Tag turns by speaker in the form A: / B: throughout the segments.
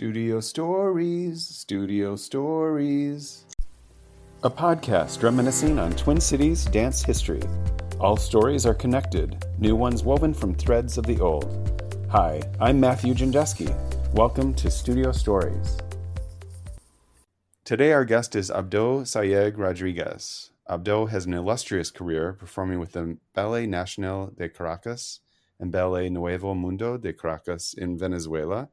A: Studio Stories, Studio Stories. A podcast reminiscing on Twin Cities dance history. All stories are connected, new ones woven from threads of the old. Hi, I'm Matthew Janczewski. Welcome to Studio Stories. Today, our guest is Abdo Sayegh Rodriguez. Abdo has an illustrious career performing with the Ballet Nacional de Caracas and Ballet Nuevo Mundo de Caracas in Venezuela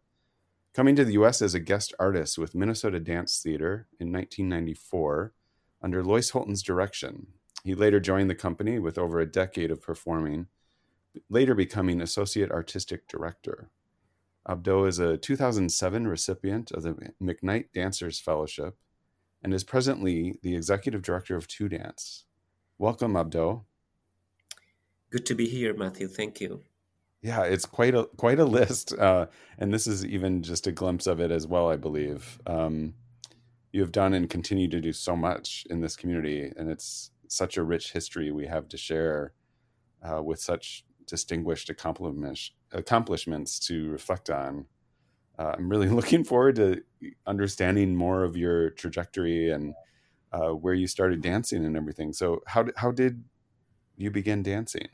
A: Coming to the U.S. as a guest artist with Minnesota Dance Theater in 1994 under Loyce Houlton's direction. He later joined the company with over a decade of performing, later becoming Associate Artistic Director. Abdo is a 2007 recipient of the McKnight Dancers Fellowship and is presently the Executive Director of TU Dance. Welcome, Abdo.
B: Good to be here, Matthew. Thank you.
A: Yeah, it's quite a quite a list, uh, and this is even just a glimpse of it as well. I believe um, you have done and continue to do so much in this community, and it's such a rich history we have to share uh, with such distinguished accomplishments accomplishments to reflect on. Uh, I'm really looking forward to understanding more of your trajectory and uh, where you started dancing and everything. So, how how did you begin dancing?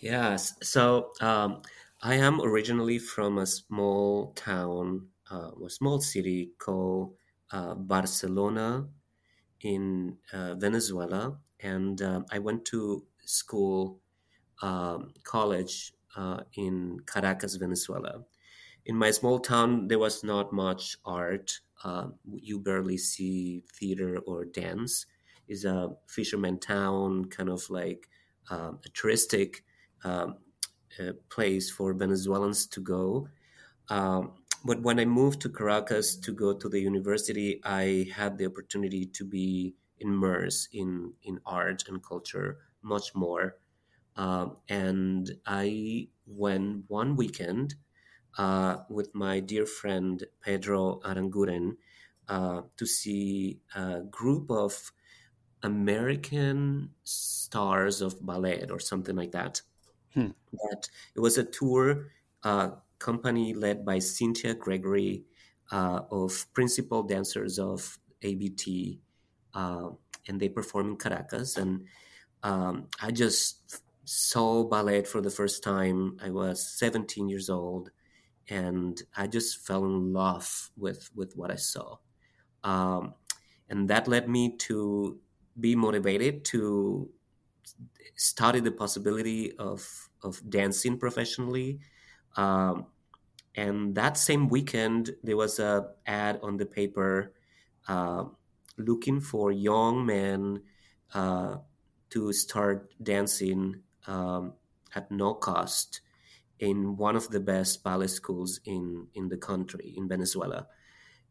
B: Yes. So um, I am originally from a small town, uh, a small city called uh, Barcelona in uh, Venezuela. And uh, I went to school, um, college uh, in Caracas, Venezuela. In my small town, there was not much art. Uh, you barely see theater or dance. It's a fisherman town, kind of like a touristic um, place for Venezuelans to go. Um, but when I moved to Caracas to go to the university, I had the opportunity to be immersed in, in art and culture much more. Uh, and I went one weekend uh, with my dear friend Pedro Aranguren uh, to see a group of American stars of ballet or something like that. Hmm. That it was a tour uh, company led by Cynthia Gregory uh, of principal dancers of ABT, uh, and they perform in Caracas. And um, I just saw ballet for the first time. I was 17 years old, and I just fell in love with with what I saw, um, and that led me to be motivated to study the possibility of of dancing professionally. Um, and that same weekend, there was a ad on the paper uh, looking for young men uh, to start dancing um, at no cost in one of the best ballet schools in in the country in Venezuela.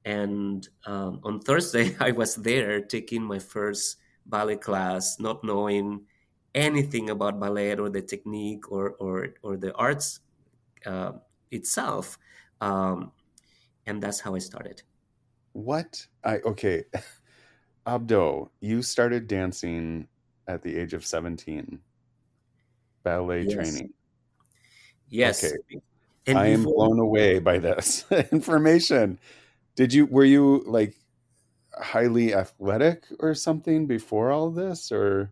B: And um, on Thursday, I was there taking my first ballet class, not knowing anything about ballet or the technique or or, or the arts uh, itself um, and that's how i started.
A: What? I okay. Abdo you started dancing at the age of 17 ballet yes. training.
B: Yes. Okay.
A: And i before... am blown away by this information. Did you were you like highly athletic or something before all this or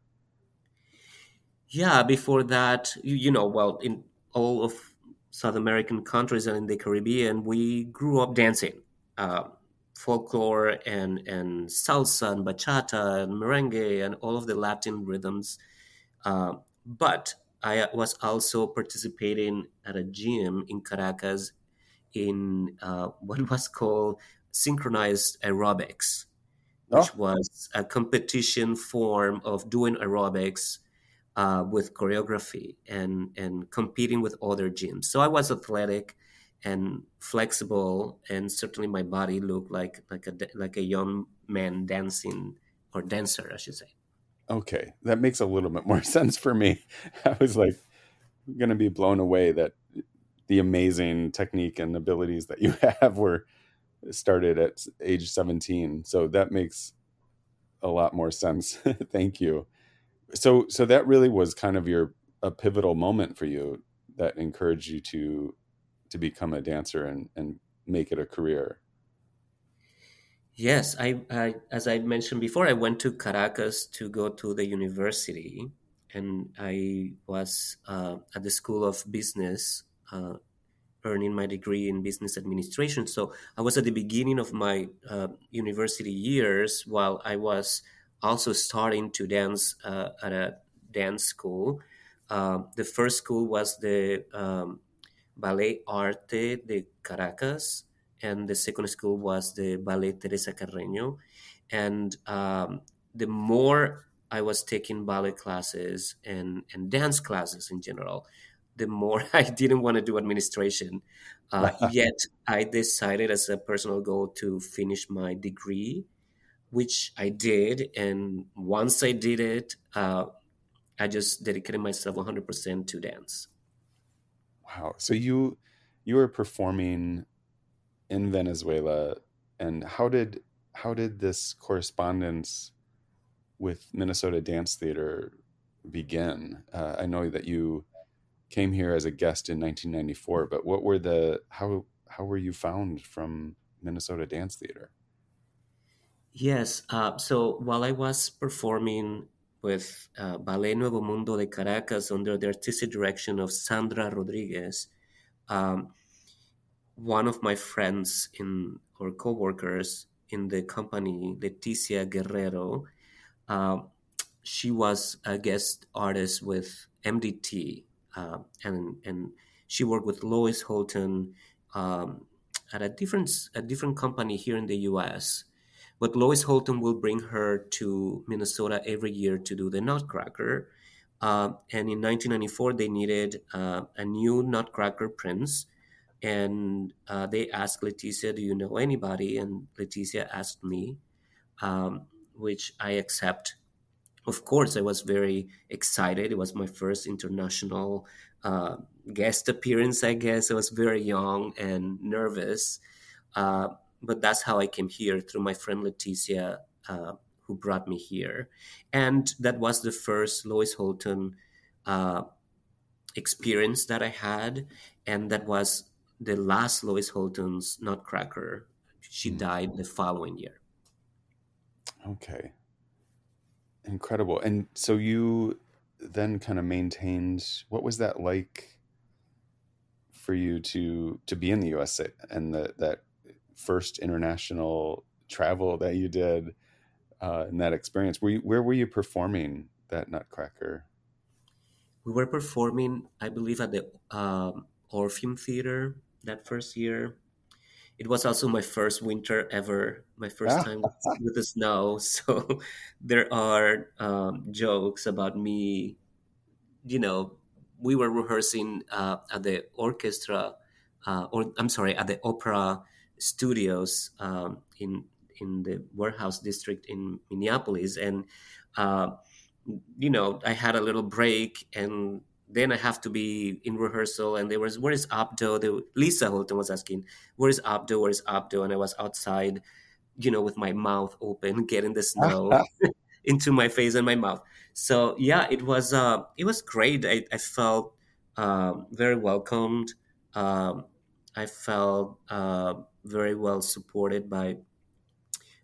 B: yeah, before that, you, you know, well, in all of South American countries and in the Caribbean, we grew up dancing. Uh, folklore and, and salsa and bachata and merengue and all of the Latin rhythms. Uh, but I was also participating at a gym in Caracas in uh, what was called synchronized aerobics, which oh. was a competition form of doing aerobics uh, with choreography and and competing with other gyms. So I was athletic and flexible, and certainly my body looked like like a like a young man dancing or dancer, I should say.
A: Okay, that makes a little bit more sense for me. I was like going to be blown away that the amazing technique and abilities that you have were started at age 17 so that makes a lot more sense thank you so so that really was kind of your a pivotal moment for you that encouraged you to to become a dancer and and make it a career?
B: Yes, I, I as I mentioned before, I went to Caracas to go to the university, and I was uh, at the School of Business, uh, earning my degree in business administration. So I was at the beginning of my uh, university years while I was also starting to dance uh, at a dance school. Uh, the first school was the um, Ballet Arte de Caracas and the second school was the Ballet Teresa Carreño. And um, the more I was taking ballet classes and, and dance classes in general, the more I didn't want to do administration. Uh, yet I decided as a personal goal to finish my degree, which I did. And once I did it, uh, I just dedicated myself 100% to dance.
A: Wow. So you you were performing in Venezuela, and how did how did this correspondence with Minnesota Dance Theater begin? Uh, I know that you came here as a guest in 1994, but what were the how how were you found from Minnesota Dance Theater?
B: Yes, uh, so while I was performing with uh, Ballet Nuevo Mundo de Caracas under the artistic direction of Sandra Rodriguez, um, one of my friends in or co-workers in the company, Leticia Guerrero, uh, she was a guest artist with MDT, uh, and and she worked with Loyce Houlton um, at a different a different company here in the U.S. But Loyce Houlton will bring her to Minnesota every year to do the Nutcracker. Uh, and in 1994, they needed uh, a new Nutcracker prince and uh, they asked Leticia, "Do you know anybody?" And Leticia asked me, um, which I accept. Of course, I was very excited. It was my first international uh, guest appearance. I guess I was very young and nervous, uh, but that's how I came here through my friend Leticia, uh, who brought me here, and that was the first Loyce Houlton uh, experience that I had, and that was the last Loyce Houlton's Nutcracker. She mm. died the following year.
A: Okay. Incredible. And so you then kind of maintained what was that like for you to to be in the US and the, that first international travel that you did uh, in that experience? Were you, where were you performing that Nutcracker?
B: We were performing, I believe, at the um, Orpheum Theater that first year. It was also my first winter ever, my first time with the snow. So there are um, jokes about me. You know, we were rehearsing uh, at the orchestra, uh, or I'm sorry, at the opera studios um, in in the warehouse district in Minneapolis, and uh, you know, I had a little break, and then I have to be in rehearsal, and there was where is Abdo? The, Lisa Houlton was asking, "Where is Abdo? Where is Abdo?" And I was outside, you know, with my mouth open, getting the snow into my face and my mouth. So yeah, it was uh, it was great. I, I felt uh, very welcomed. Um, I felt uh, very well supported by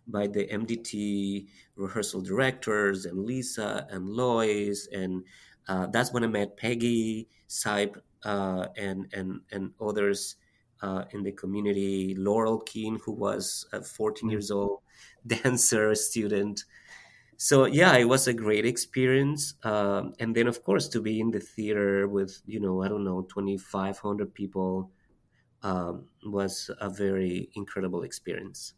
B: by the MDT rehearsal directors and Lisa and Loyce and uh, that's when I met Peggy Sipe uh, and and and others uh, in the community. Laurel Keene, who was a 14 years mm. old dancer student. So yeah, it was a great experience. Um, and then of course to be in the theater with you know I don't know 2,500 people um, was a very incredible experience.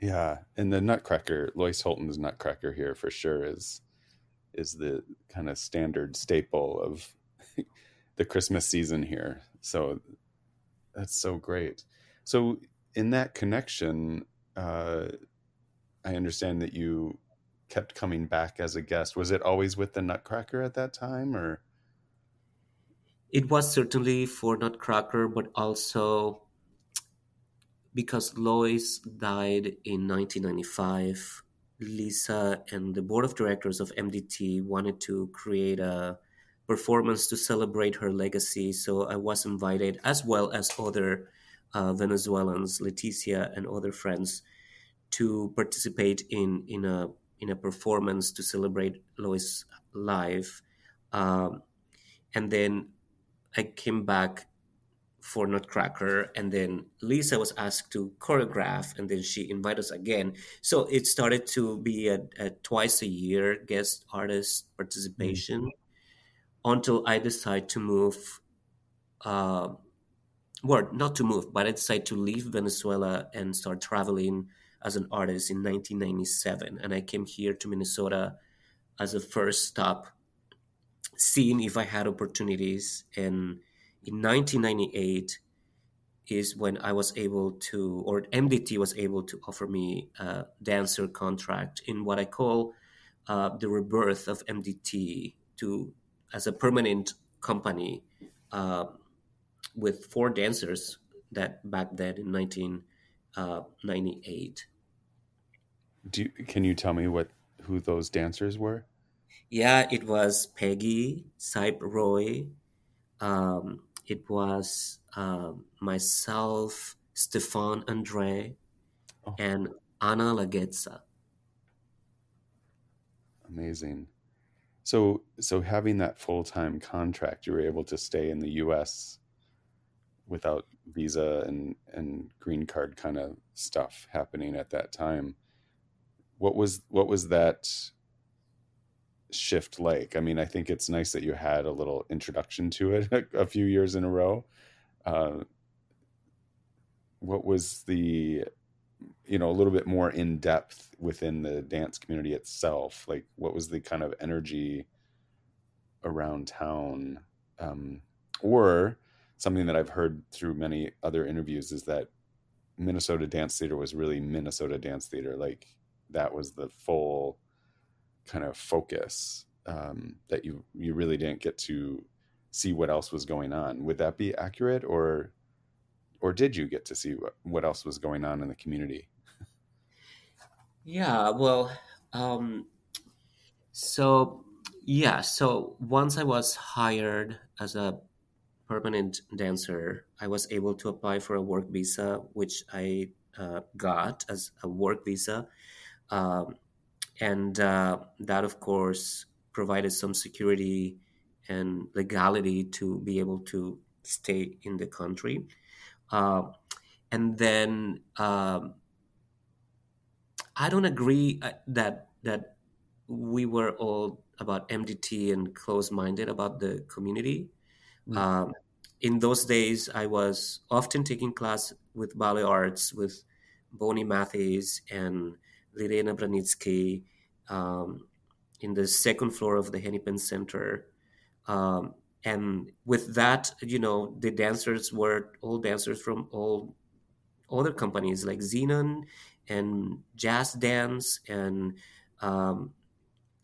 A: Yeah, and the Nutcracker, Loyce Houlton's Nutcracker here for sure is is the kind of standard staple of the Christmas season here. So that's so great. So in that connection, uh, I understand that you kept coming back as a guest. Was it always with the Nutcracker at that time, or?
B: It was certainly for Nutcracker, but also because Loyce died in 1995 Lisa and the board of directors of MDT wanted to create a performance to celebrate her legacy. So I was invited, as well as other uh, Venezuelans, Leticia and other friends, to participate in in a in a performance to celebrate Loyce' life, um, and then I came back for Nutcracker, and then Lisa was asked to choreograph, and then she invited us again. So it started to be a, a twice a year guest artist participation mm-hmm. until I decided to move. Uh, well, not to move, but I decided to leave Venezuela and start traveling as an artist in 1997. And I came here to Minnesota as a first stop, seeing if I had opportunities. And in 1998 is when I was able to, or MDT was able to offer me a dancer contract in what I call uh, the rebirth of MDT to as a permanent company uh, with four dancers that back then in 19 uh, 98.
A: Do you, can you tell me what who those dancers were?
B: Yeah, it was Peggy, Saip Roy. Um, it was uh, myself, Stefan Andre, oh. and Anna Lagetza.
A: Amazing. So, so having that full time contract, you were able to stay in the U.S without visa and and green card kind of stuff happening at that time what was what was that shift like i mean i think it's nice that you had a little introduction to it a, a few years in a row. Uh, what was the you know a little bit more in depth within the dance community itself? Like what was the kind of energy around town? Um, or something that I've heard through many other interviews is that Minnesota Dance Theater was really Minnesota Dance Theater. Like that was the full kind of focus um, that you you really didn't get to see what else was going on. Would that be accurate, or or did you get to see what, what else was going on in the community?
B: yeah, well, um, so yeah, so once I was hired as a permanent dancer, I was able to apply for a work visa, which I uh, got as a work visa. Um, and uh, that, of course, provided some security and legality to be able to stay in the country. Uh, and then um, I don't agree uh, that that we were all about MDT and close-minded about the community. Mm. Um, in those days, I was often taking class with ballet arts with Bonnie Mathis and Lirena Branitski um, in the second floor of the Hennepin Center. Um, and with that, you know, the dancers were all dancers from all other companies like Zenon and Jazz Dance and um,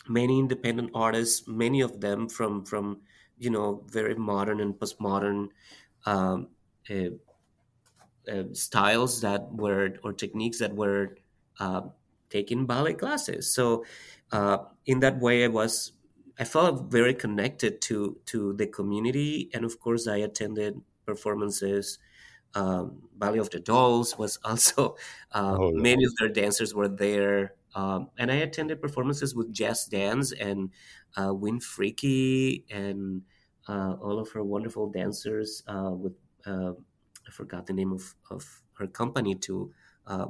B: many independent artists, many of them from from you know very modern and postmodern um, uh, uh, styles that were or techniques that were uh, taking ballet classes. So uh, in that way, I was I felt very connected to to the community, and of course, I attended performances. Um, Ballet of the Dolls was also uh, oh, many of their dancers were there. Um, and I attended performances with Jazz Dance and uh, Wynn Fricke and uh, all of her wonderful dancers uh, with uh, I forgot the name of, of her company to uh,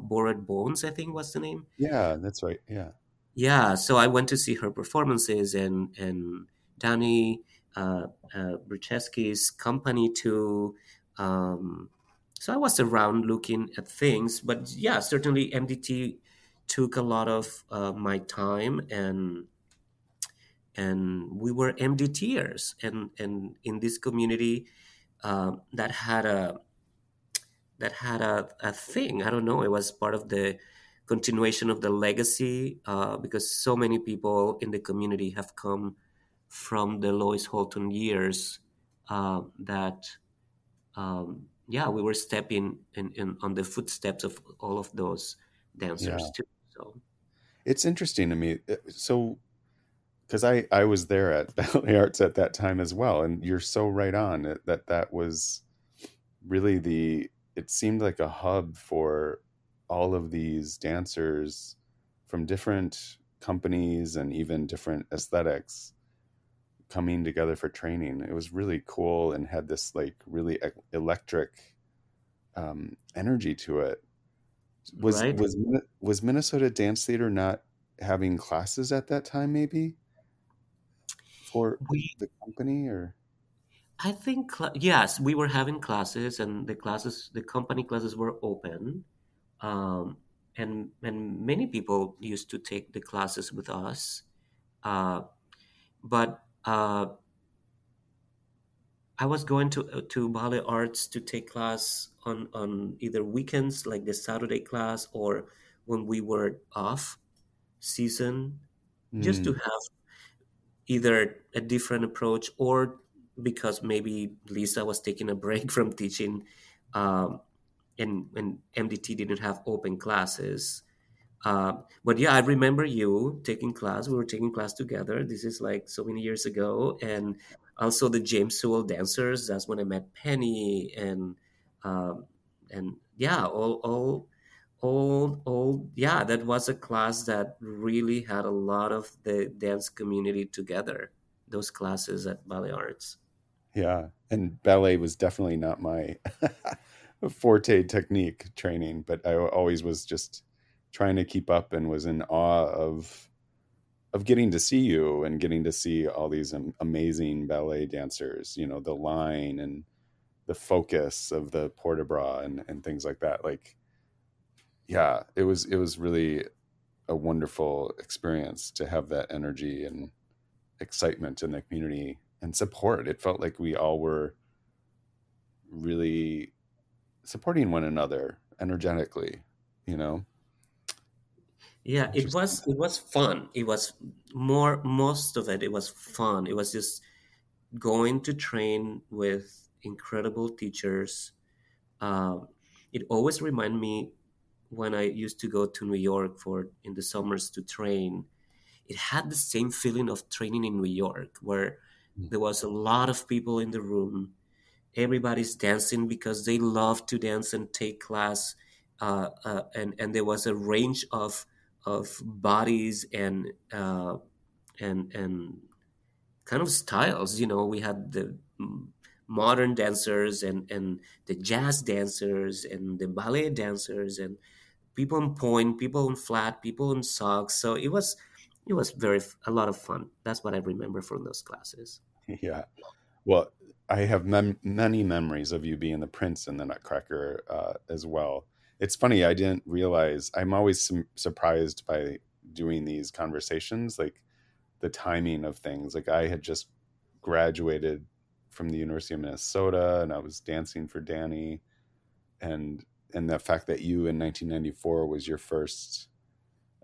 B: Bones I think was the name.
A: Yeah, that's right. Yeah.
B: Yeah, so I went to see her performances and and Danny uh, uh, company too. Um, so I was around looking at things, but yeah, certainly MDT took a lot of uh, my time and and we were MDTers, and and in this community uh, that had a that had a, a thing. I don't know. It was part of the continuation of the legacy uh, because so many people in the community have come from the Loyce Houlton years uh, that um, yeah we were stepping in, in, on the footsteps of all of those dancers yeah. too. So
A: it's interesting to me. Uh, so because I I was there at Ballet Arts at that time as well, and you're so right on that that, that was really the it seemed like a hub for all of these dancers from different companies and even different aesthetics coming together for training. It was really cool and had this like really electric um, energy to it. Was
B: right?
A: was was Minnesota Dance Theater not having classes at that time? Maybe for
B: We,
A: the company or
B: I think, cla- yes, we were having classes, and the classes, the company classes were open, um, and and many people used to take the classes with us. Uh, but uh, I was going to uh, to ballet arts to take class on on either weekends, like the Saturday class, or when we were off season, just to
A: Hmm.
B: have either a different approach or because maybe Lisa was taking a break from teaching, um, and and MDT didn't have open classes. Uh, but yeah, I remember you taking class. We were taking class together. This is like so many years ago, and also the James Sewell dancers. That's when I met Penny, and um, and yeah, all all all all yeah. That was a class that really had a lot of the dance community together. Those classes at Ballet Arts.
A: Yeah, and ballet was definitely not my forte technique training, but I always was just trying to keep up and was in awe of of getting to see you and getting to see all these amazing ballet dancers, you know, the line and the focus of the port de bras and, and things like that. Like, yeah, it was, it was really a wonderful experience to have that energy and excitement in the community and support. It felt like we all were really supporting one another energetically, you know,
B: Yeah, it was it was fun. It was more most of it. It was fun. It was just going to train with incredible teachers. Um, it always reminded me when I used to go to New York for in the summers to train. It had the same feeling of training in New York, where there was a lot of people in the room. Everybody's dancing because they love to dance and take class, uh, uh, and and there was a range of of bodies and uh, and and kind of styles. You know, we had the mm, modern dancers and and the jazz dancers and the ballet dancers and people in point, people in flat, people in socks. So it was it was very a lot of fun. That's what I remember from those classes.
A: yeah. Well, I have mem- many memories of you being the prince in the Nutcracker uh, as well. It's funny, I didn't realize. I'm always sum- surprised by doing these conversations, like the timing of things. Like I had just graduated from the University of Minnesota, and I was dancing for Danny, and and the fact that you in 1994 was your first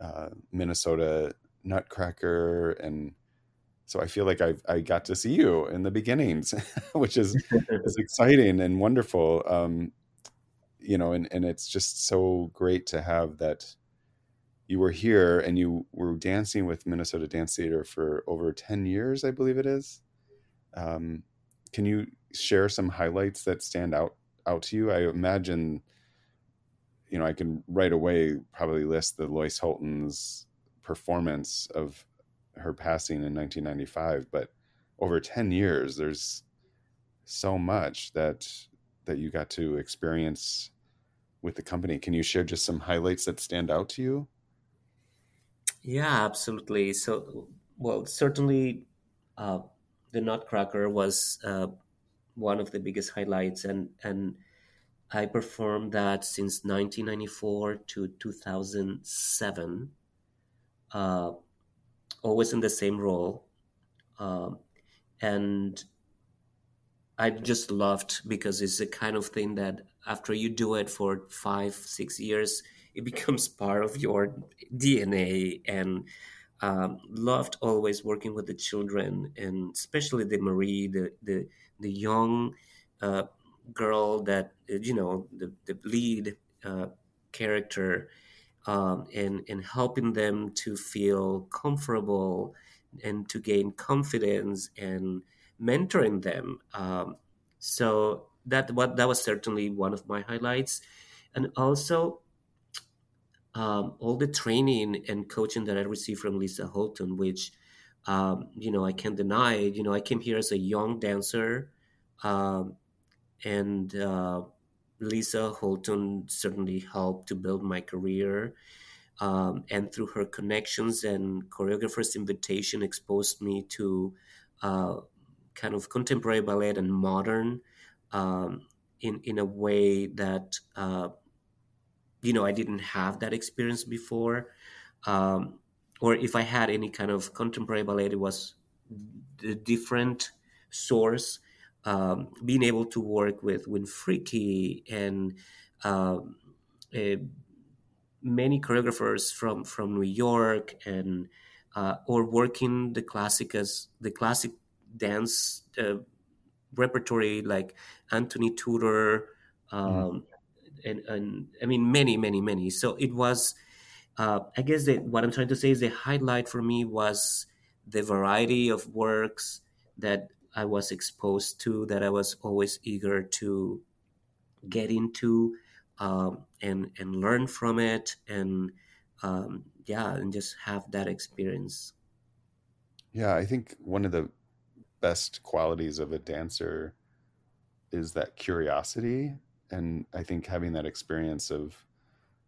A: uh, Minnesota Nutcracker, and so I feel like I I got to see you in the beginnings, which is is exciting and wonderful. Um, you know, and and it's just so great to have that you were here and you were dancing with Minnesota Dance Theater for over 10 years, I believe it is. Um, can you share some highlights that stand out out to you? I imagine, you know, I can right away probably list the Loyce Houlton's performance of her passing in 1995, but over 10 years, there's so much that that you got to experience with the company. Can you share just some highlights that stand out to you?
B: Yeah, absolutely. So, well, certainly, uh, the Nutcracker was uh, one of the biggest highlights, and and I performed that since 1994 to 2007, uh, always in the same role, um, and I just loved because it's the kind of thing that after you do it for five, six years, it becomes part of your DNA. And um, loved always working with the children, and especially the Marie, the the the young uh, girl that you know the the lead uh, character, um, and helping them to feel comfortable and to gain confidence and mentoring them. Um, so that what that was certainly one of my highlights, and also um, all the training and coaching that I received from Lisa Houlton, which um, you know I can't deny. You know, I came here as a young dancer, um, and uh, Lisa Houlton certainly helped to build my career. Um, and through her connections and choreographers' invitation, exposed me to uh, kind of contemporary ballet and modern um, in in a way that uh, you know I didn't have that experience before, um, or if I had any kind of contemporary ballet, it was a different source. Um, being able to work with Wynn Fricke and um, uh, many choreographers from from New York and uh, or working the classic as the classic dance uh, repertory like Anthony Tudor, um, mm. and, and I mean many, many, many. So it was, uh, I guess that what I'm trying to say is the highlight for me was the variety of works that I was exposed to, that I was always eager to get into um, and and learn from it, and um, yeah, and just have that experience.
A: Yeah, I think one of the best qualities of a dancer is that curiosity and i think having that experience of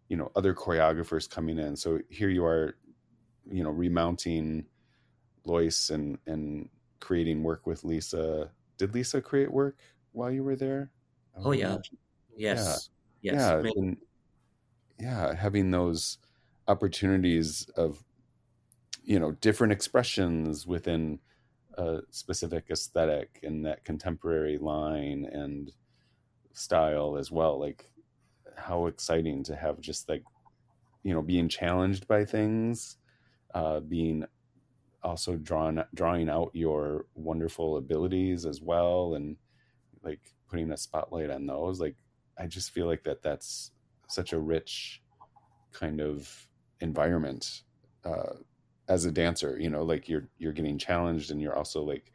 A: you know other choreographers coming in so here you are you know remounting loyce and and creating work with lisa. Did lisa create work while you were there?
B: Oh yeah. imagine. yes.
A: Yeah. yes yeah and, yeah having those opportunities of you know different expressions within a specific aesthetic and that contemporary line and style as well like how exciting to have just like you know being challenged by things uh being also drawn drawing out your wonderful abilities as well and like putting a spotlight on those like i just feel like that that's such a rich kind of environment uh as a dancer you know like you're you're getting challenged and you're also like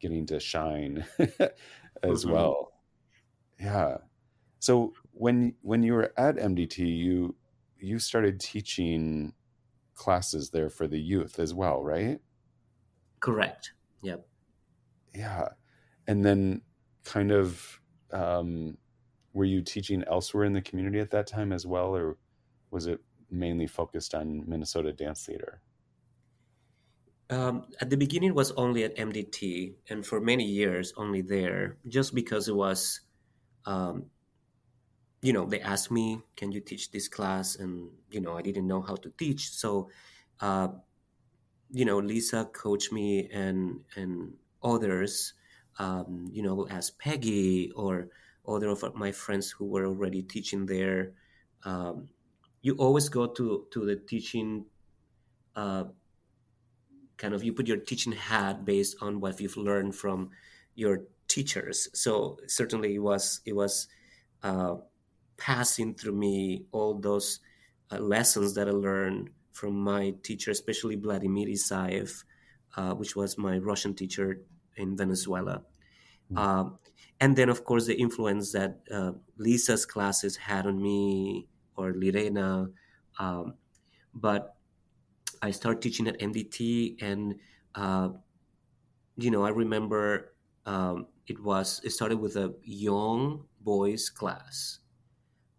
A: getting to shine as mm-hmm. well yeah so when when you were at mdt you you started teaching classes there for the youth as well right?
B: Correct. Yep.
A: Yeah. And then kind of um were you teaching elsewhere in the community at that time as well or was it mainly focused on minnesota dance theater?
B: Um, at the beginning, it was only at MDT, and for many years only there, just because it was, um, you know, they asked me, "Can you teach this class?" And you know, I didn't know how to teach, so, uh, you know, Lisa coached me and and others, um, you know, as Peggy or other of my friends who were already teaching there. Um, you always go to to the teaching. Uh, kind of you put your teaching hat based on what you've learned from your teachers. So certainly it was it was uh, passing through me all those uh, lessons that I learned from my teacher, especially Vladimir Isaev, uh, which was my Russian teacher in Venezuela. Mm-hmm. and then, of course, the influence that uh, Lisa's classes had on me or Lirena. Um, but I started teaching at MDT, and uh, you know, I remember um, it was it started with a young boys class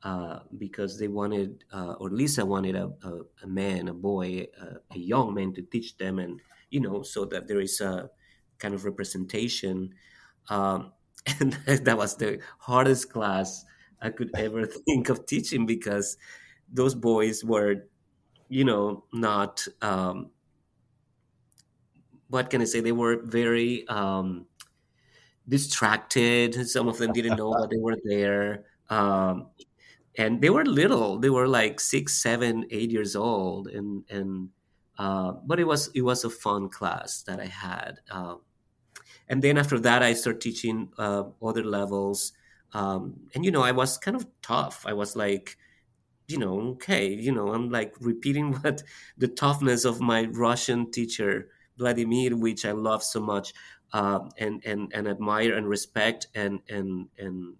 B: uh, because they wanted, uh, or Lisa wanted a, a, a man, a boy, a, a, young man to teach them, and you know, so that there is a kind of representation. Um, and that was the hardest class I could ever think of teaching because those boys were you know, not um, what can I say? They were very um, distracted. Some of them didn't know that they were there. Um, and they were little. They were like six, seven, eight years old, and and uh, but it was it was a fun class that I had. Uh, and then after that, I started teaching uh, other levels. Um, and you know, I was kind of tough. I was like, you know, okay, you know, I'm like repeating what the toughness of my Russian teacher Vladimir, which I love so much, uh, and and and admire and respect, and and and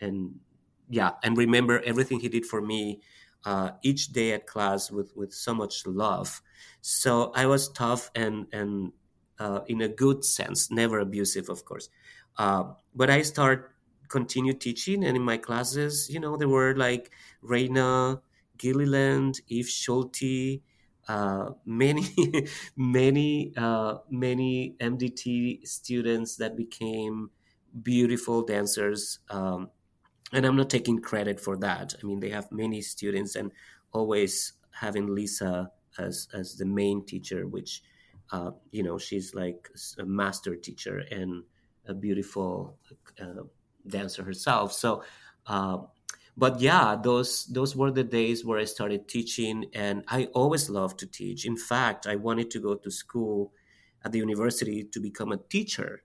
B: and yeah, and remember everything he did for me uh, each day at class with with so much love. So I was tough and and uh, in a good sense, never abusive, of course. Uh, but I start continue teaching, and in my classes, you know, there were like Reina Gilliland, Eve Schulte, uh, many, many, uh, many MDT students that became beautiful dancers. Um, and I'm not taking credit for that. I mean, they have many students, and always having Lisa as as the main teacher, which uh, you know she's like a master teacher and a beautiful uh, dancer herself. So, uh, but yeah, those those were the days where I started teaching, and I always loved to teach. In fact, I wanted to go to school at the university to become a teacher.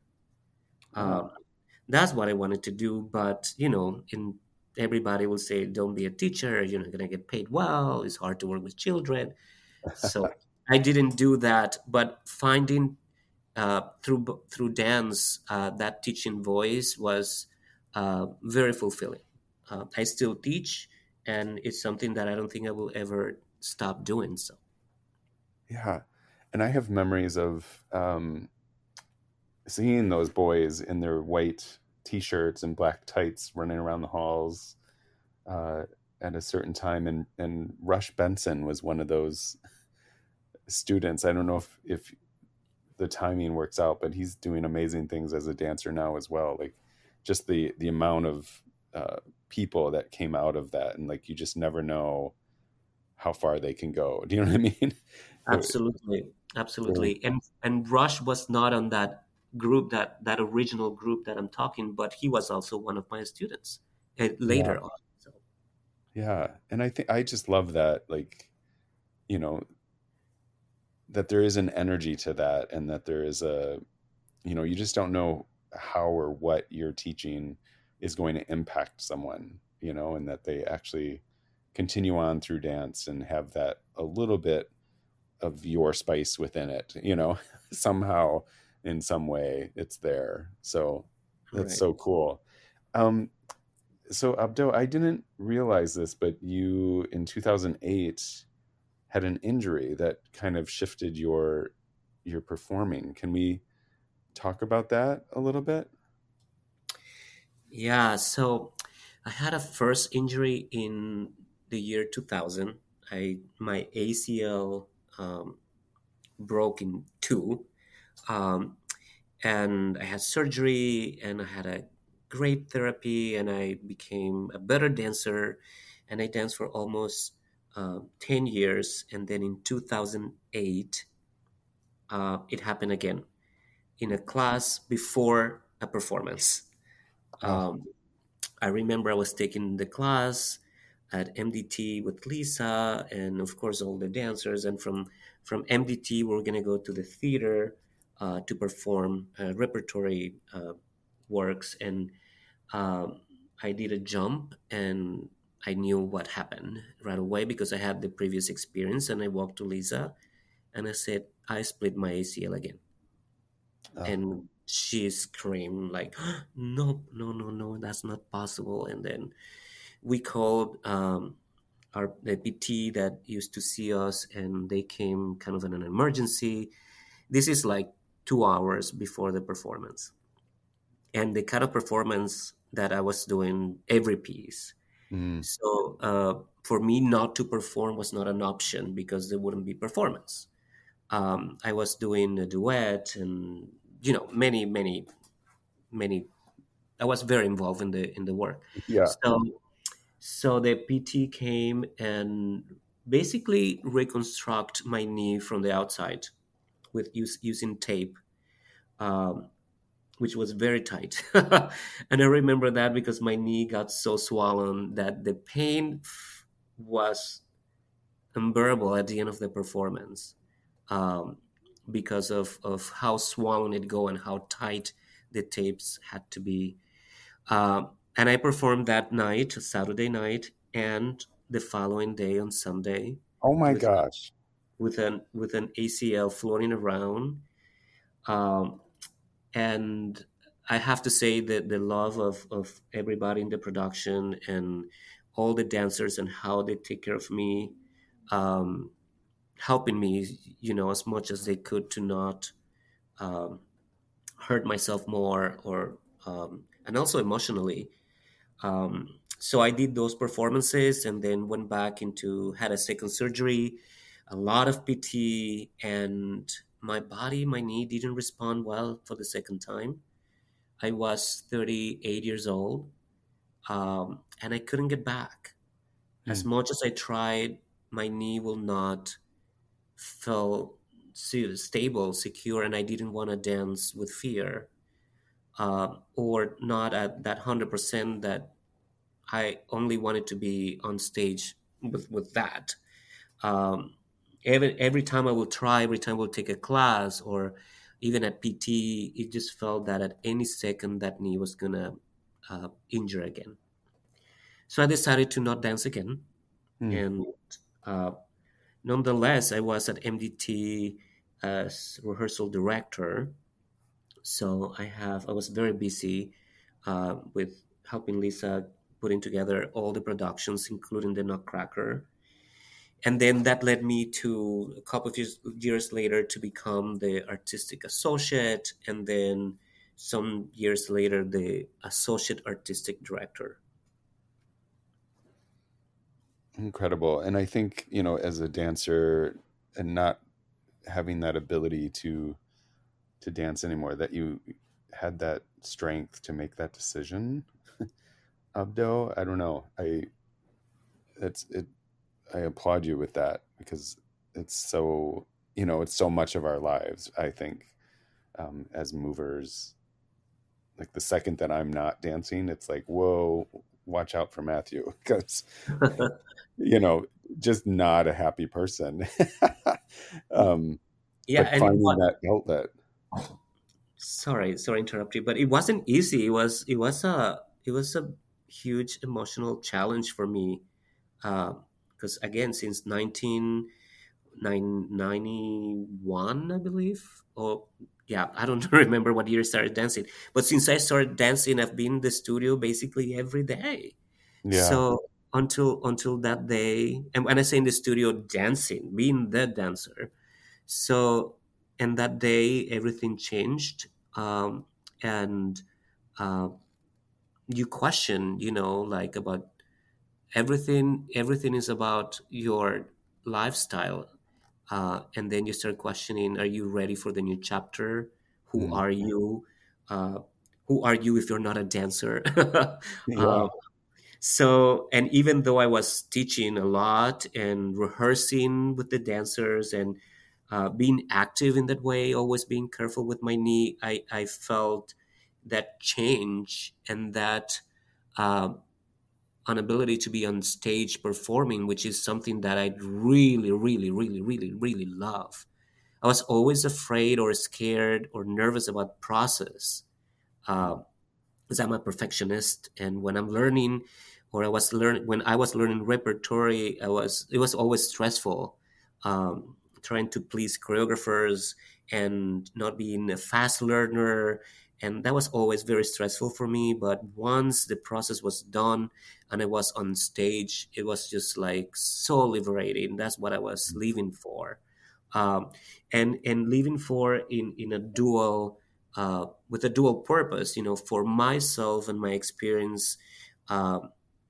B: Um, that's what I wanted to do. But you know, in everybody will say, "Don't be a teacher. You're not gonna get paid well. It's hard to work with children." So I didn't do that. But finding uh, through through dance uh, that teaching voice was uh, very fulfilling. Uh, I still teach, and it's something that I don't think I will ever stop doing. So,
A: yeah, and I have memories of um, seeing those boys in their white t-shirts and black tights running around the halls uh, at a certain time. And and Rush Benson was one of those students. I don't know if if the timing works out but he's doing amazing things as a dancer now as well. Like just the the amount of uh, people that came out of that. And like you just never know how far they can go. Do you know what I mean?
B: Absolutely. Absolutely. And and Rush was not on that group that that original group that i'm talking but he was also one of my students uh, later
A: yeah.
B: on so.
A: yeah and i think i just love that like you know that there is an energy to that and that there is a you know you just don't know how or what you're teaching is going to impact someone you know and that they actually continue on through dance and have that a little bit of your spice within it you know somehow in some way it's there. So that's right. so cool. Um so abdo i didn't realize this but you in 2008 had an injury that kind of shifted your your performing. Can we talk about that a little bit?
B: Yeah so i had a first injury in the year 2000 i my acl um, broke in two um, and I had surgery and I had a great therapy and I became a better dancer. And I danced for almost uh, 10 years and then in 2008 uh, it happened again in a class before a performance. Um, I remember I was taking the class at MDT with Lisa and of course all the dancers. And from from MDT we we're gonna go to the theater to perform uh, repertory uh, works. And um, I did a jump and I knew what happened right away because I had the previous experience. And I walked to Lisa and I said, I split my ACL again. Oh. And she screamed like, no, no, no, no, that's not possible. And then we called um, our the PT that used to see us, and they came kind of in an emergency. This is like two hours before the performance. And the kind of performance that I was doing every piece. Mm. So uh, for me, not to perform was not an option because there wouldn't be performance. Um, I was doing a duet and you know many many many. I was very involved in the in the work.
A: Yeah.
B: So so the PT came and basically reconstruct my knee from the outside with use, using tape, um, which was very tight. and I remember that because my knee got so swollen that the pain was unbearable at the end of the performance um, because of, of how swollen it go and how tight the tapes had to be. Uh, and I performed that night, Saturday night, and the following day on Sunday.
A: Oh my gosh!
B: With an with an ACL floating around, um, and I have to say that the love of, of everybody in the production and all the dancers and how they take care of me, um, helping me, you know, as much as they could to not um, hurt myself more or, um, and also emotionally. Um, so I did those performances and then went back into, had a second surgery, a lot of PT, and my body, my knee didn't respond well for the second time. I was 38 years old um, and I couldn't get back. Mm. As much as I tried, my knee will not feel stable, secure, and I didn't want to dance with fear uh, or not at that 100% that I only wanted to be on stage with, with that. Um, every, every time I will try, every time I will take a class or even at PT, it just felt that at any second that knee was gonna uh, injure again. So I decided to not dance again, mm. and uh, nonetheless, I was at MDT as rehearsal director. So I have I was very busy uh, with helping Lisa putting together all the productions, including the Nutcracker and then that led me to a couple of years, years later to become the artistic associate and then some years later the associate artistic director.
A: Incredible. And i think you know as a dancer and not having that ability to to dance anymore that you had that strength to make that decision abdo i don't know. I it's it I applaud you with that because it's so you know it's so much of our lives. I think um, as movers, like the second that I'm not dancing, it's like whoa, watch out for Matthew because you know just not a happy person. um,
B: yeah, and
A: finding what, that outlet.
B: Sorry, sorry, to interrupt you, but it wasn't easy. It was it was a it was a huge emotional challenge for me. Uh, because again since 1991 i believe or yeah i don't remember what year i started dancing but since i started dancing i've been in the studio basically every day yeah. so until until that day and when i say in the studio dancing being the dancer so and that day everything changed um, and uh, you question you know like about everything everything is about your lifestyle uh, and then you start questioning are you ready for the new chapter who mm. are you uh, who are you if you're not a dancer yeah. uh, so and even though i was teaching a lot and rehearsing with the dancers and uh, being active in that way always being careful with my knee i, I felt that change and that uh, an ability to be on stage performing, which is something that I really, really, really, really, really love. I was always afraid or scared or nervous about process because uh, I'm a perfectionist, and when I'm learning, or I was learning when I was learning repertory, I was it was always stressful, um, trying to please choreographers and not being a fast learner and that was always very stressful for me but once the process was done and i was on stage it was just like so liberating. That's what i was living for. Um, and and living for in in a dual uh, with a dual purpose you know for myself and my experience uh,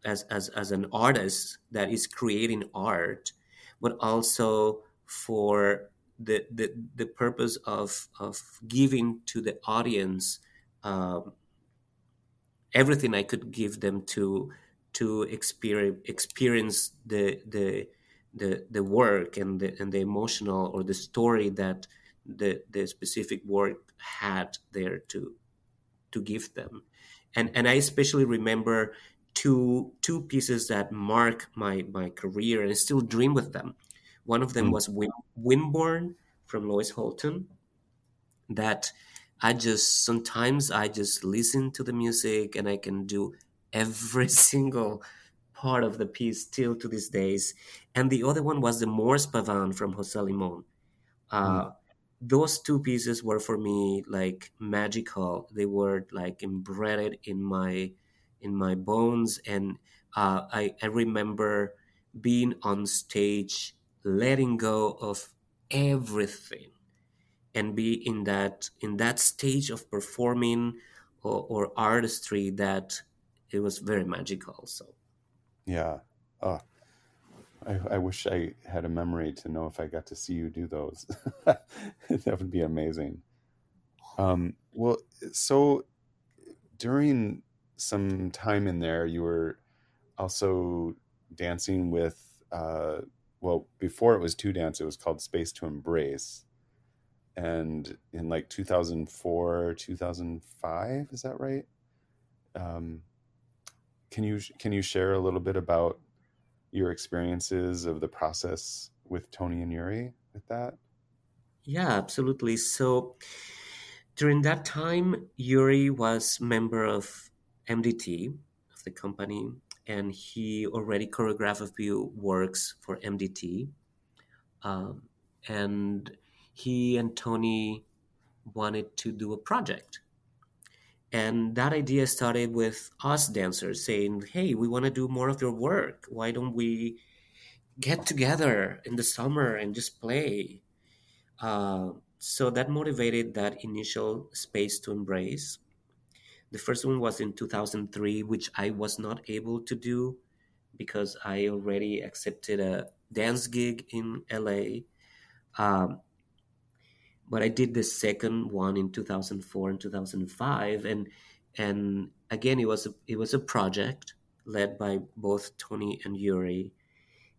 B: as, as as an artist that is creating art but also for the, the, the purpose of, of giving to the audience um, everything I could give them to to experience experience the the the the work and the and the emotional or the story that the the specific work had there to to give them. And and I especially remember two two pieces that mark my my career and I still dream with them one of them mm. was Windborne from Loyce Houlton. That I just sometimes I just listen to the music and I can do every single part of the piece still to these days. And the other one was the Moor's Pavane from Jose Limon. Uh, mm. those two pieces were for me like magical. They were like embedded in my in my bones, and uh, I I remember being on stage, letting go of everything, and be in that in that stage of performing or, or artistry that it was very magical. So
A: Yeah. Oh, I, I wish I had a memory to know if I got to see you do those. that would be amazing. Um, well, so during some time in there, you were also dancing with, uh, well, before it was TU Dance, it was called Space to Embrace. And in like 2004, 2005, is that right? Um, can you can you share a little bit about your experiences of the process with Toni and Uri with that?
B: yeah, absolutely. So during that time, Uri was member of MDT of the company, and he already choreographed a few works for MDT. Um, and he and Toni wanted to do a project. And that idea started with us dancers saying, Hey, we want to do more of your work. Why don't we get together in the summer and just play? Uh, so that motivated that initial space to embrace. The first one was in 2003, which I was not able to do because I already accepted a dance gig in LA. Um, but I did the second one in 2004 and 2005, and and again it was a, it was a project led by both Toni and Uri,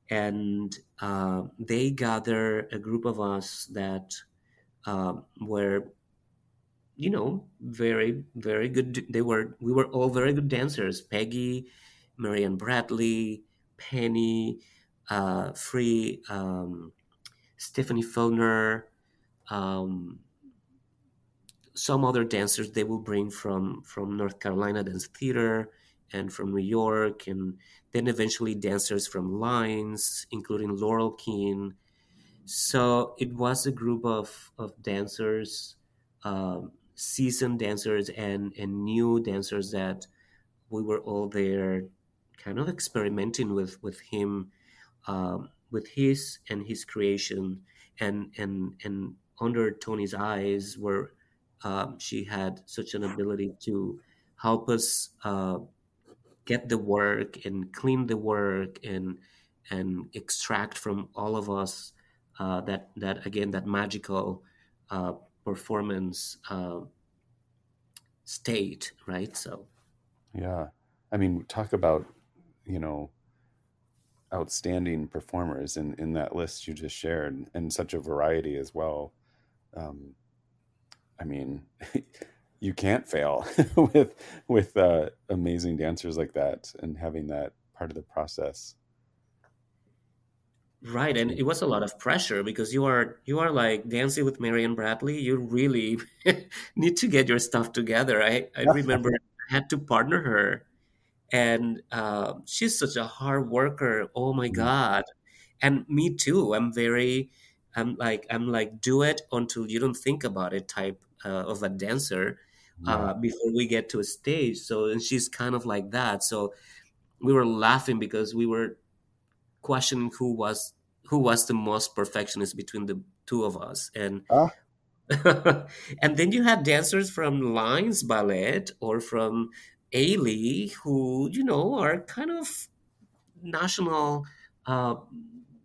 B: and uh, they gather a group of us that um, were you know very very good they were we were all very good dancers. Peggy marianne bradley penny uh, free um, stephanie Fellner, um, some other dancers they will bring from from north carolina dance theater and from new york and then eventually dancers from lines including laurel keene so it was a group of, of dancers, um, seasoned dancers and, and new dancers that we were all there kind of experimenting with, with him, um, with his and his creation. And, and, and under Toni's eyes, where um, she had such an ability to help us uh, get the work and clean the work and and extract from all of us uh, that that again that magical uh, performance uh, state, right? So,
A: yeah, I mean, talk about you know outstanding performers in in that list you just shared, and such a variety as well. Um, I mean. you can't fail with with uh, amazing dancers like that and having that part of the process
B: Right, and it was a lot of pressure because you are you are like dancing with Marianne Bradley. You really need to get your stuff together. I I remember I had to partner her, and uh, she's such a hard worker. Oh my
A: Mm,
B: God, and me too. I'm very, I'm like I'm like do it until you don't think about it type uh, of a dancer uh, before we get to a stage. So and she's kind of like that. So we were laughing because we were questioning who was who was the most perfectionist between the two of us. And
A: ah
B: and then you had dancers from lines ballet or from Ailey who you know are kind of national uh,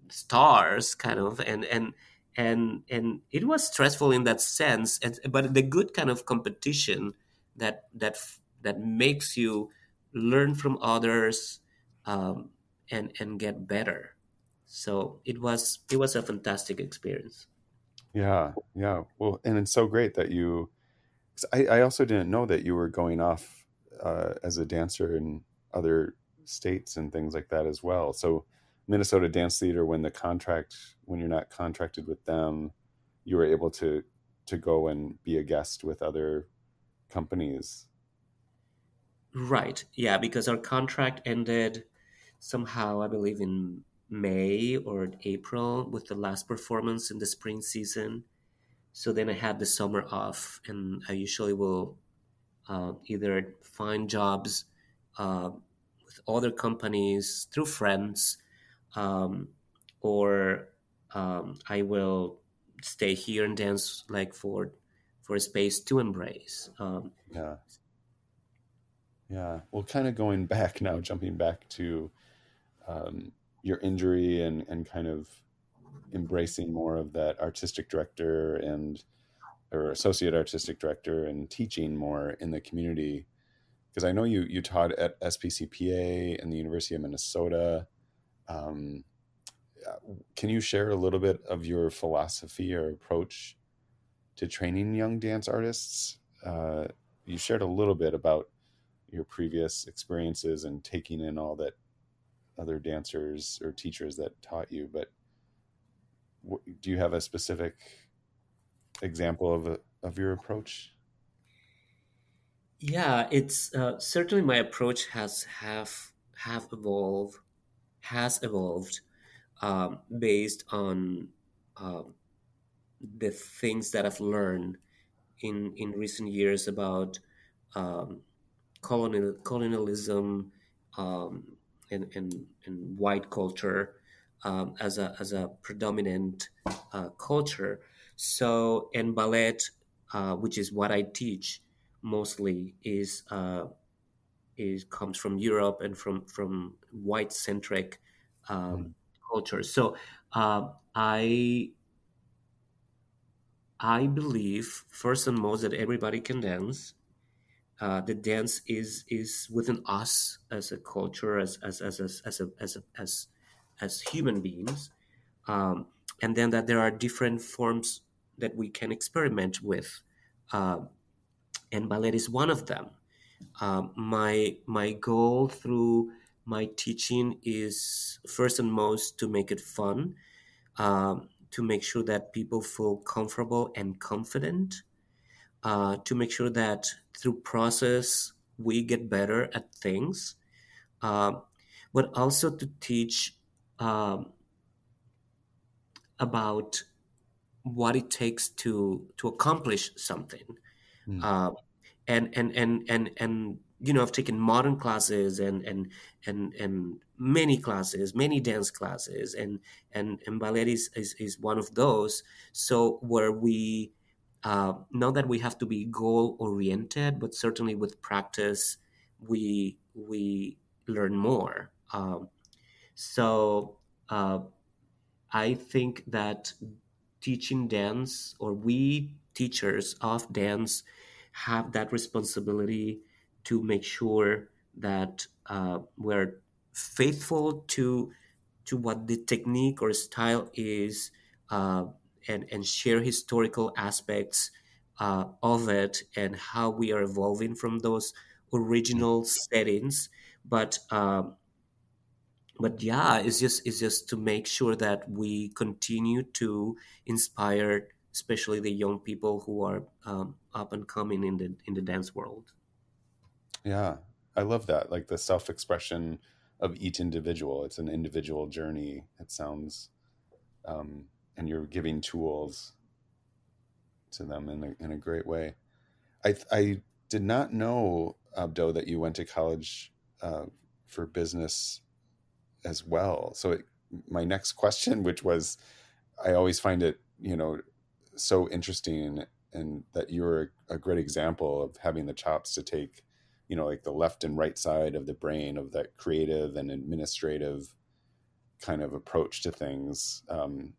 B: stars kind of. And and and and it was stressful in that sense. And, but the good kind of competition that that that makes you learn from others um, and and get better. So it was it was a fantastic experience.
A: Yeah yeah. Well and it's so great that you 'cause I, I also didn't know that you were going off uh, as a dancer in other states and things like that as well. So minnesota dance theater when the contract when you're not contracted with them you were able to to go and be a guest with other companies.
B: Right. Yeah because our contract ended somehow i believe in may or april with the last performance in the spring season So then I had the summer off, and I usually will uh, either find jobs uh, with other companies through friends, um, or um, I will stay here and dance like for for a space to embrace. Um,
A: yeah. Yeah. Well, kind of going back now, jumping back to um, your injury and, and kind of embracing more of that artistic director and or associate artistic director and teaching more in the community because I know you you taught at SPCPA and the University of Minnesota. Um, can you share a little bit of your philosophy or approach to training young dance artists? Uh, you shared a little bit about your previous experiences and taking in all that other dancers or teachers that taught you, but do you have a specific example of of your approach?
B: Yeah, it's uh, certainly my approach has have have evolved has evolved um, based on um, the things that I've learned in in recent years about um, colonial colonialism um, and, and, and white culture um, as a as a predominant uh, culture. So, in ballet, uh, which is what I teach mostly, is uh, is comes from Europe and from from white centric um, mm. culture. So, uh, I I believe first and most that everybody can dance. Uh, the dance is is within us as a culture, as as as as as a, as, a, as, as human beings, um, and then that there are different forms that we can experiment with, uh, and ballet is one of them. Uh, my my goal through my teaching is first and most to make it fun. Um, to make sure that people feel comfortable and confident, uh, to make sure that through process we get better at things, uh, but also to teach um, about what it takes to to accomplish something, mm. uh, and and and and and you know, I've taken modern classes and and and and many classes, many dance classes, and and and ballet is is, is one of those. So where we uh, not that we have to be goal oriented, but certainly with practice, we we learn more. Um, so uh, I think that teaching dance or we teachers of dance have that responsibility to make sure that uh, we're faithful to to what the technique or style is uh, and and share historical aspects uh, of it and how we are evolving from those original settings but um, but yeah it's just it's just to make sure that we continue to inspire especially the young people who are um, up and coming in the in the dance world
A: yeah, I love that. Like the self expression of each individual. It's an individual journey. It sounds, um, and you're giving tools to them in a, in a great way. I I did not know Abdo that you went to college uh, for business as well. So it, my next question, which was, I always find it you know so interesting and that you're a great example of having the chops to take you know like the left and right side of the brain of that creative and administrative kind of approach to things um,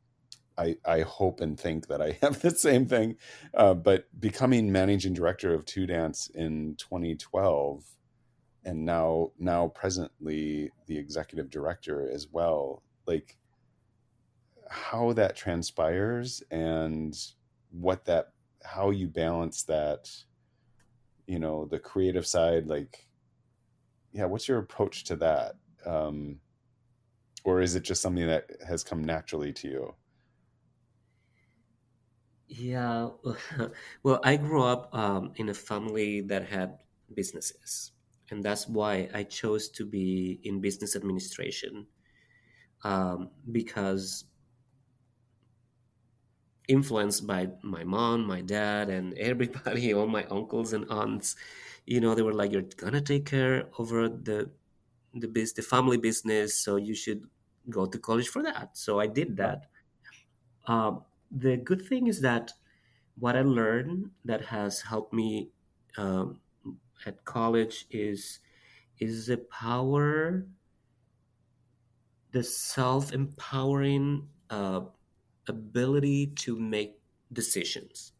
A: I, I hope and think that I have the same thing. Uh, but becoming managing director of TU Dance in 2012, and now now presently the executive director as well, like how that transpires and what that how you balance that you know the creative side like yeah what's your approach to that um or is it just something that has come naturally to you
B: yeah well i grew up um, in a family that had businesses and that's why i chose to be in business administration um, because influenced by my mom, my dad, and everybody, all my uncles and aunts. You know, they were like, "You're gonna take care over the the biz, the family business, so you should go to college for that." So I did that. Uh, the good thing is that what I learned that has helped me um, at college is is the power, the self empowering uh, ability to make decisions,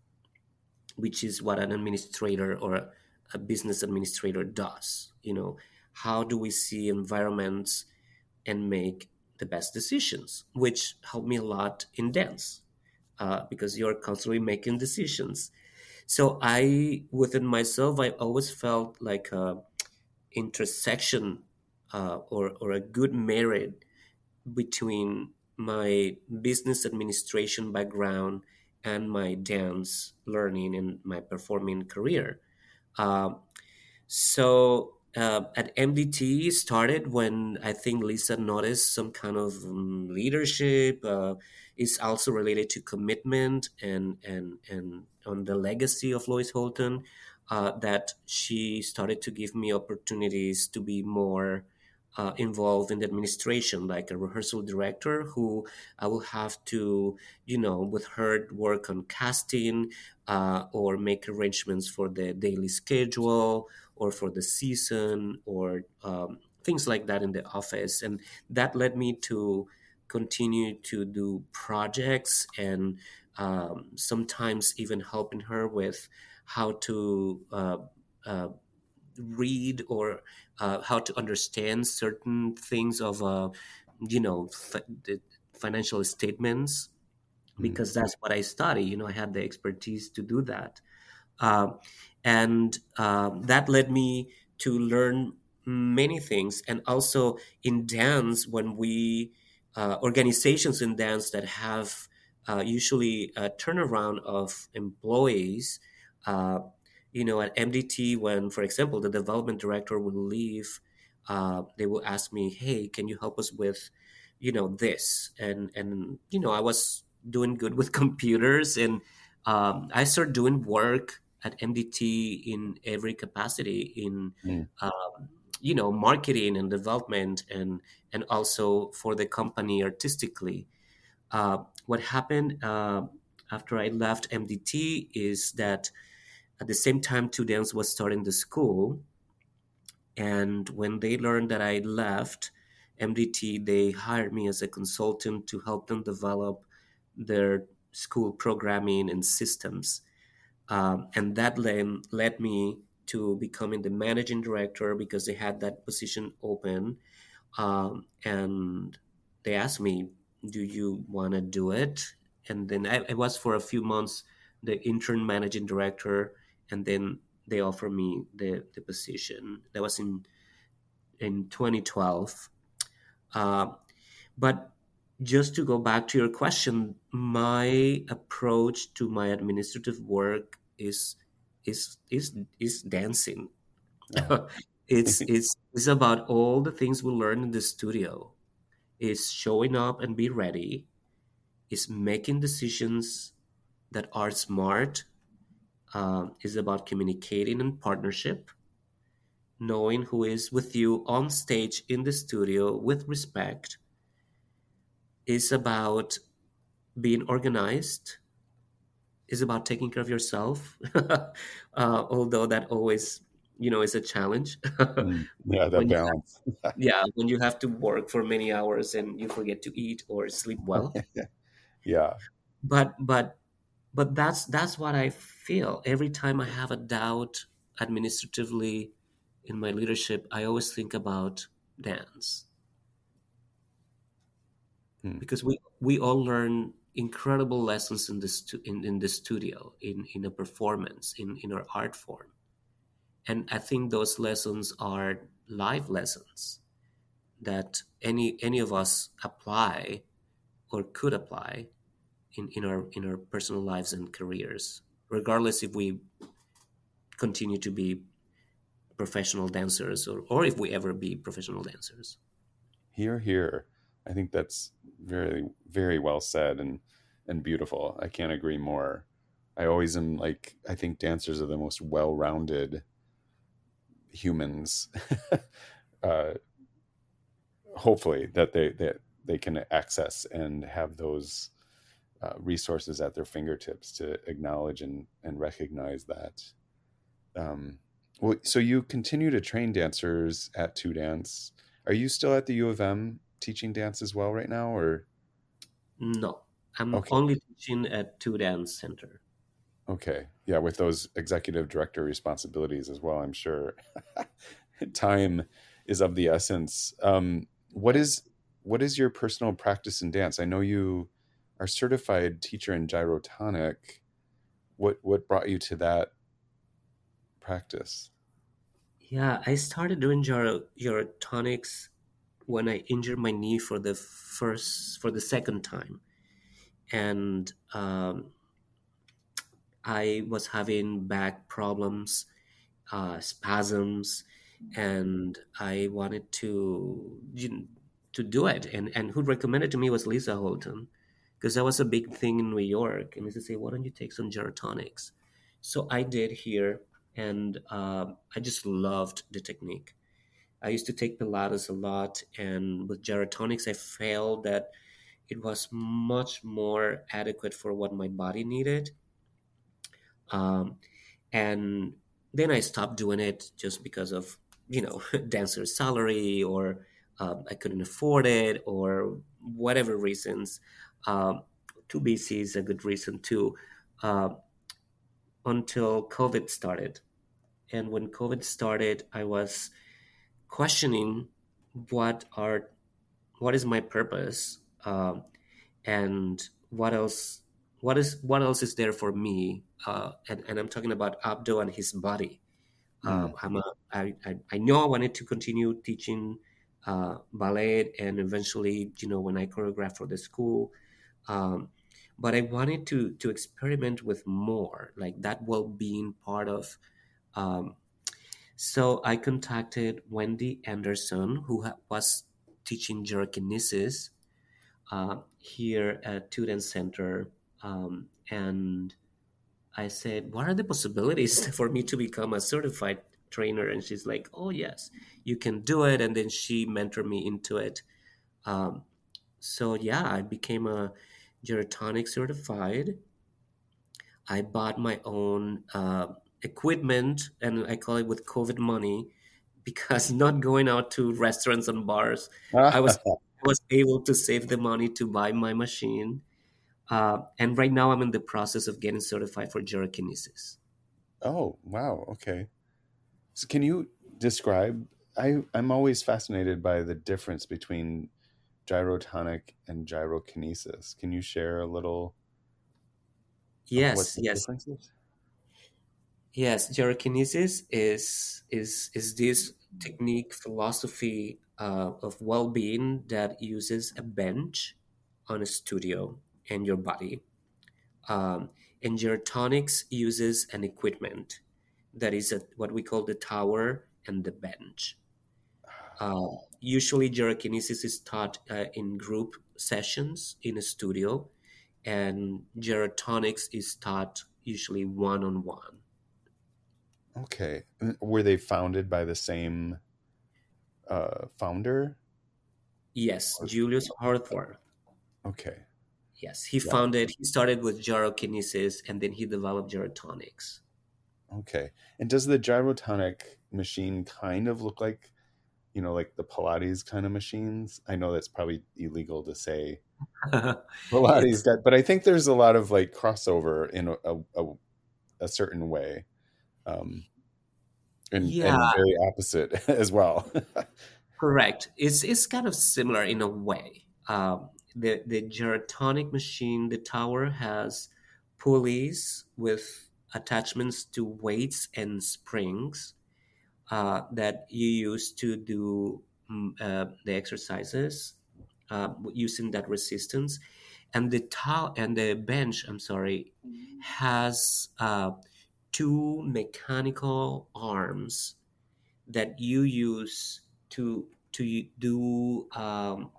B: which is what an administrator or a, a business administrator does. You know, how do we see environments and make the best decisions, which helped me a lot in dance uh, because you're constantly making decisions. So I, within myself, I always felt like a intersection uh, or or a good merit between my business administration background and my dance learning and my performing career. Uh, so uh, at MDT started when I think Lisa noticed some kind of um, leadership. Uh, is also related to commitment and and and on the legacy of Loyce Houlton. Uh, that she started to give me opportunities to be more uh, involved in the administration, like a rehearsal director who I will have to, you know, with her work on casting uh, or make arrangements for the daily schedule or for the season or um, things like that in the office. And that led me to continue to do projects and um, sometimes even helping her with how to uh, uh, read or uh, how to understand certain things of, uh, you know, f- financial statements mm-hmm. because that's what I study. You know, I had the expertise to do that. Uh, and um, that led me to learn many things. And also in dance, when we, uh, organizations in dance that have uh, usually a turnaround of employees, uh, you know, at MDT, when, for example, the development director will leave, uh, they will ask me, "Hey, can you help us with, you know, this?" And and you know, I was doing good with computers, and um, I started doing work at MDT in every capacity in. Mm. Um, you know marketing and development and and also for the company artistically uh, what happened uh, after i left mdt is that at the same time, TU Dance was starting the school. And when they learned that I left MDT, they hired me as a consultant to help them develop their school programming and systems. Um, and that then led me to becoming the managing director because they had that position open. Um, and they asked me, Do you want to do it? And then I, I was for a few months the intern managing director and then they offered me the, the position. That was in in 2012. Uh, but just to go back to your question, my approach to my administrative work is is is is dancing. Yeah. it's it's it's about all the things we learn in the studio. Is showing up and be ready. Is making decisions that are smart uh, is about communicating and partnership, knowing who is with you on stage in the studio with respect, is about being organized, is about taking care of yourself, uh, although that always you know is a challenge.
A: Mm, yeah that balance
B: have, yeah when you have to work for many hours and you forget to eat or sleep well.
A: Yeah.
B: But but but that's that's what i feel. Every time i have a doubt administratively in my leadership i always think about dance. Hmm. because we we all learn incredible lessons in the stu- in, in the studio in in a performance in in our art form and i think those lessons are life lessons that any any of us apply or could apply in, in our in our personal lives and careers, regardless if we continue to be professional dancers or, or if we ever be professional dancers.
A: Here, here. I think that's very, very well said. And and beautiful. I can't agree more. I always am like I think dancers are the most well-rounded humans. uh, hopefully that they that they can access and have those uh, resources at their fingertips to acknowledge and and recognize that. Um, well, so you continue to train dancers at TU Dance. Are you still at the U of M teaching dance as well right now, or?
B: No, I'm
A: Okay.
B: only teaching at TU Dance Center.
A: Okay. Yeah, with those executive director responsibilities as well, I'm sure time is of the essence. Um, what is what is your personal practice in dance? I know you are certified teacher in gyrotonic. What what brought you to that practice?
B: Yeah, I started doing gyro gyrotonics when I injured my knee for the first for the second time, and um, I was having back problems, uh, spasms, and I wanted to you know, to do it. And and who recommended to me was Lisa Houlton, because that was a big thing in New York. And Lisa said, "Why don't you take some gyrotonics?" So I did here, and uh, I just loved the technique. I used to take Pilates a lot, and with gyrotonics, I felt that it was much more adequate for what my body needed. Um, and then I stopped doing it just because of, you know, dancer's salary or um, I couldn't afford it or whatever reasons. Um, too busy is a good reason too. Uh, until COVID started. And when COVID started, I was questioning what are what is my purpose um, and what else what is what else is there for me uh, and, and i'm talking about abdo and his body. Uh,
A: Mm,
B: I'm a, I, I, I know i wanted to continue teaching uh, ballet and eventually you know when i choreographed for the school um, but i wanted to to experiment with more like that well-being part of um, so I contacted Wendy Anderson, who ha- was teaching gyrokinesis uh, here at TU Dance Center. Um, and I said, What are the possibilities for me to become a certified trainer? And she's like, Oh, yes, you can do it. And then she mentored me into it. Um, so, yeah, I became a gyrotonic certified. I bought my own uh, equipment, and I call it with COVID money because not going out to restaurants and bars, I was I was able to save the money to buy my machine. Uh, and right now, I'm in the process of getting certified for gyrokinesis.
A: oh, wow. Okay. So can you describe? I I'm always fascinated by the difference between gyrotonic and gyrokinesis. Can you share a little
B: Yes, yes? Yes. Gyrokinesis is is is this technique philosophy uh, of well-being that uses a bench on a studio and your body Um, and Gyrotonics uses an equipment that is a, what we call the tower and the bench. Uh, usually, gyrokinesis is taught uh, in group sessions in a studio, and gyrotonics is taught usually one on one.
A: Okay. Were they founded by the same uh, founder?
B: Yes, Juliu Horvath.
A: Okay.
B: Yes, he
A: Yeah.
B: founded, he started with gyrokinesis and then he developed gyrotonics.
A: Okay. And does the gyrotonic machine kind of look like, you know, like the Pilates kind of machines? I know that's probably illegal to say Pilates, that, but I think there's a lot of like crossover in a, a, a, a certain way, um, and
B: yeah,
A: and very opposite as well.
B: Correct. It's it's kind of similar in a way. Um, the the gyrotonic machine, the tower has pulleys with attachments to weights and springs uh, that you use to do mm, uh, the exercises uh, using that resistance. And the tower and the bench, I'm sorry, has uh, two mechanical arms that you use to to do um,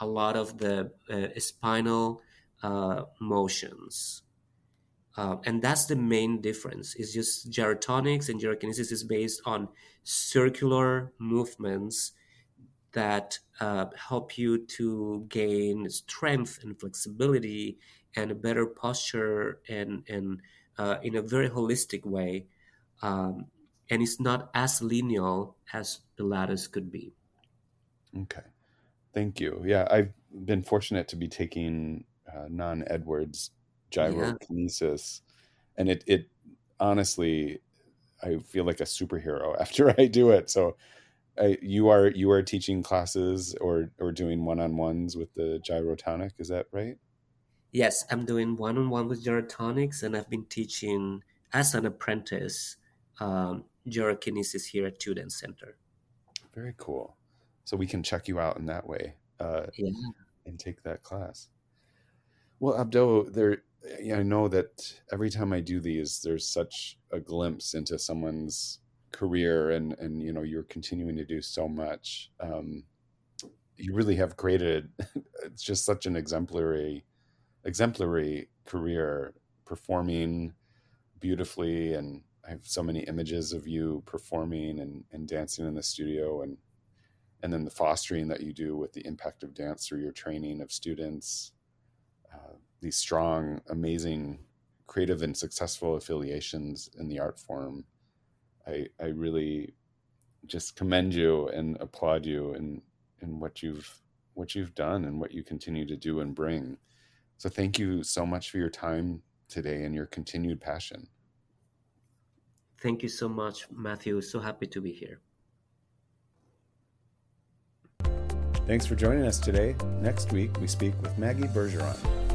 B: a lot of the uh, spinal uh, motions. Uh, and that's the main difference. It's just gyrotonics and gyrokinesis is based on circular movements that uh, help you to gain strength and flexibility and a better posture and, and uh, in a very holistic way. Um, and it's not as linear as Pilates could be.
A: Okay. Thank you. Yeah, I've been fortunate to be taking uh, non Edwards gyrokinesis, yeah. and it it honestly, I feel like a superhero after I do it. So, I, you are you are teaching classes or or doing one on ones with the gyrotonic. Is that right?
B: Yes, I'm doing one on one with gyrotonics, and I've been teaching as an apprentice um, gyrokinesis here at TU Dance Center.
A: Very cool. So we can check you out in that way uh,
B: yeah.
A: and take that class. Well, Abdo, there, I know that every time I do these, there's such a glimpse into someone's career, and and you know you're continuing to do so much. Um, you really have created. it's just such an exemplary, exemplary career, performing beautifully, and I have so many images of you performing and, and dancing in the studio, and and then the fostering that you do with the impact of dance through your training of students uh, these strong, amazing, creative and successful affiliations in the art form. I I really just commend you and applaud you in in what you've what you've done and what you continue to do and bring. So thank you so much for your time today and your continued passion.
B: Thank you so much, Matthew. So happy to be here.
A: Thanks for joining us today. Next week, we speak with Maggie Bergeron.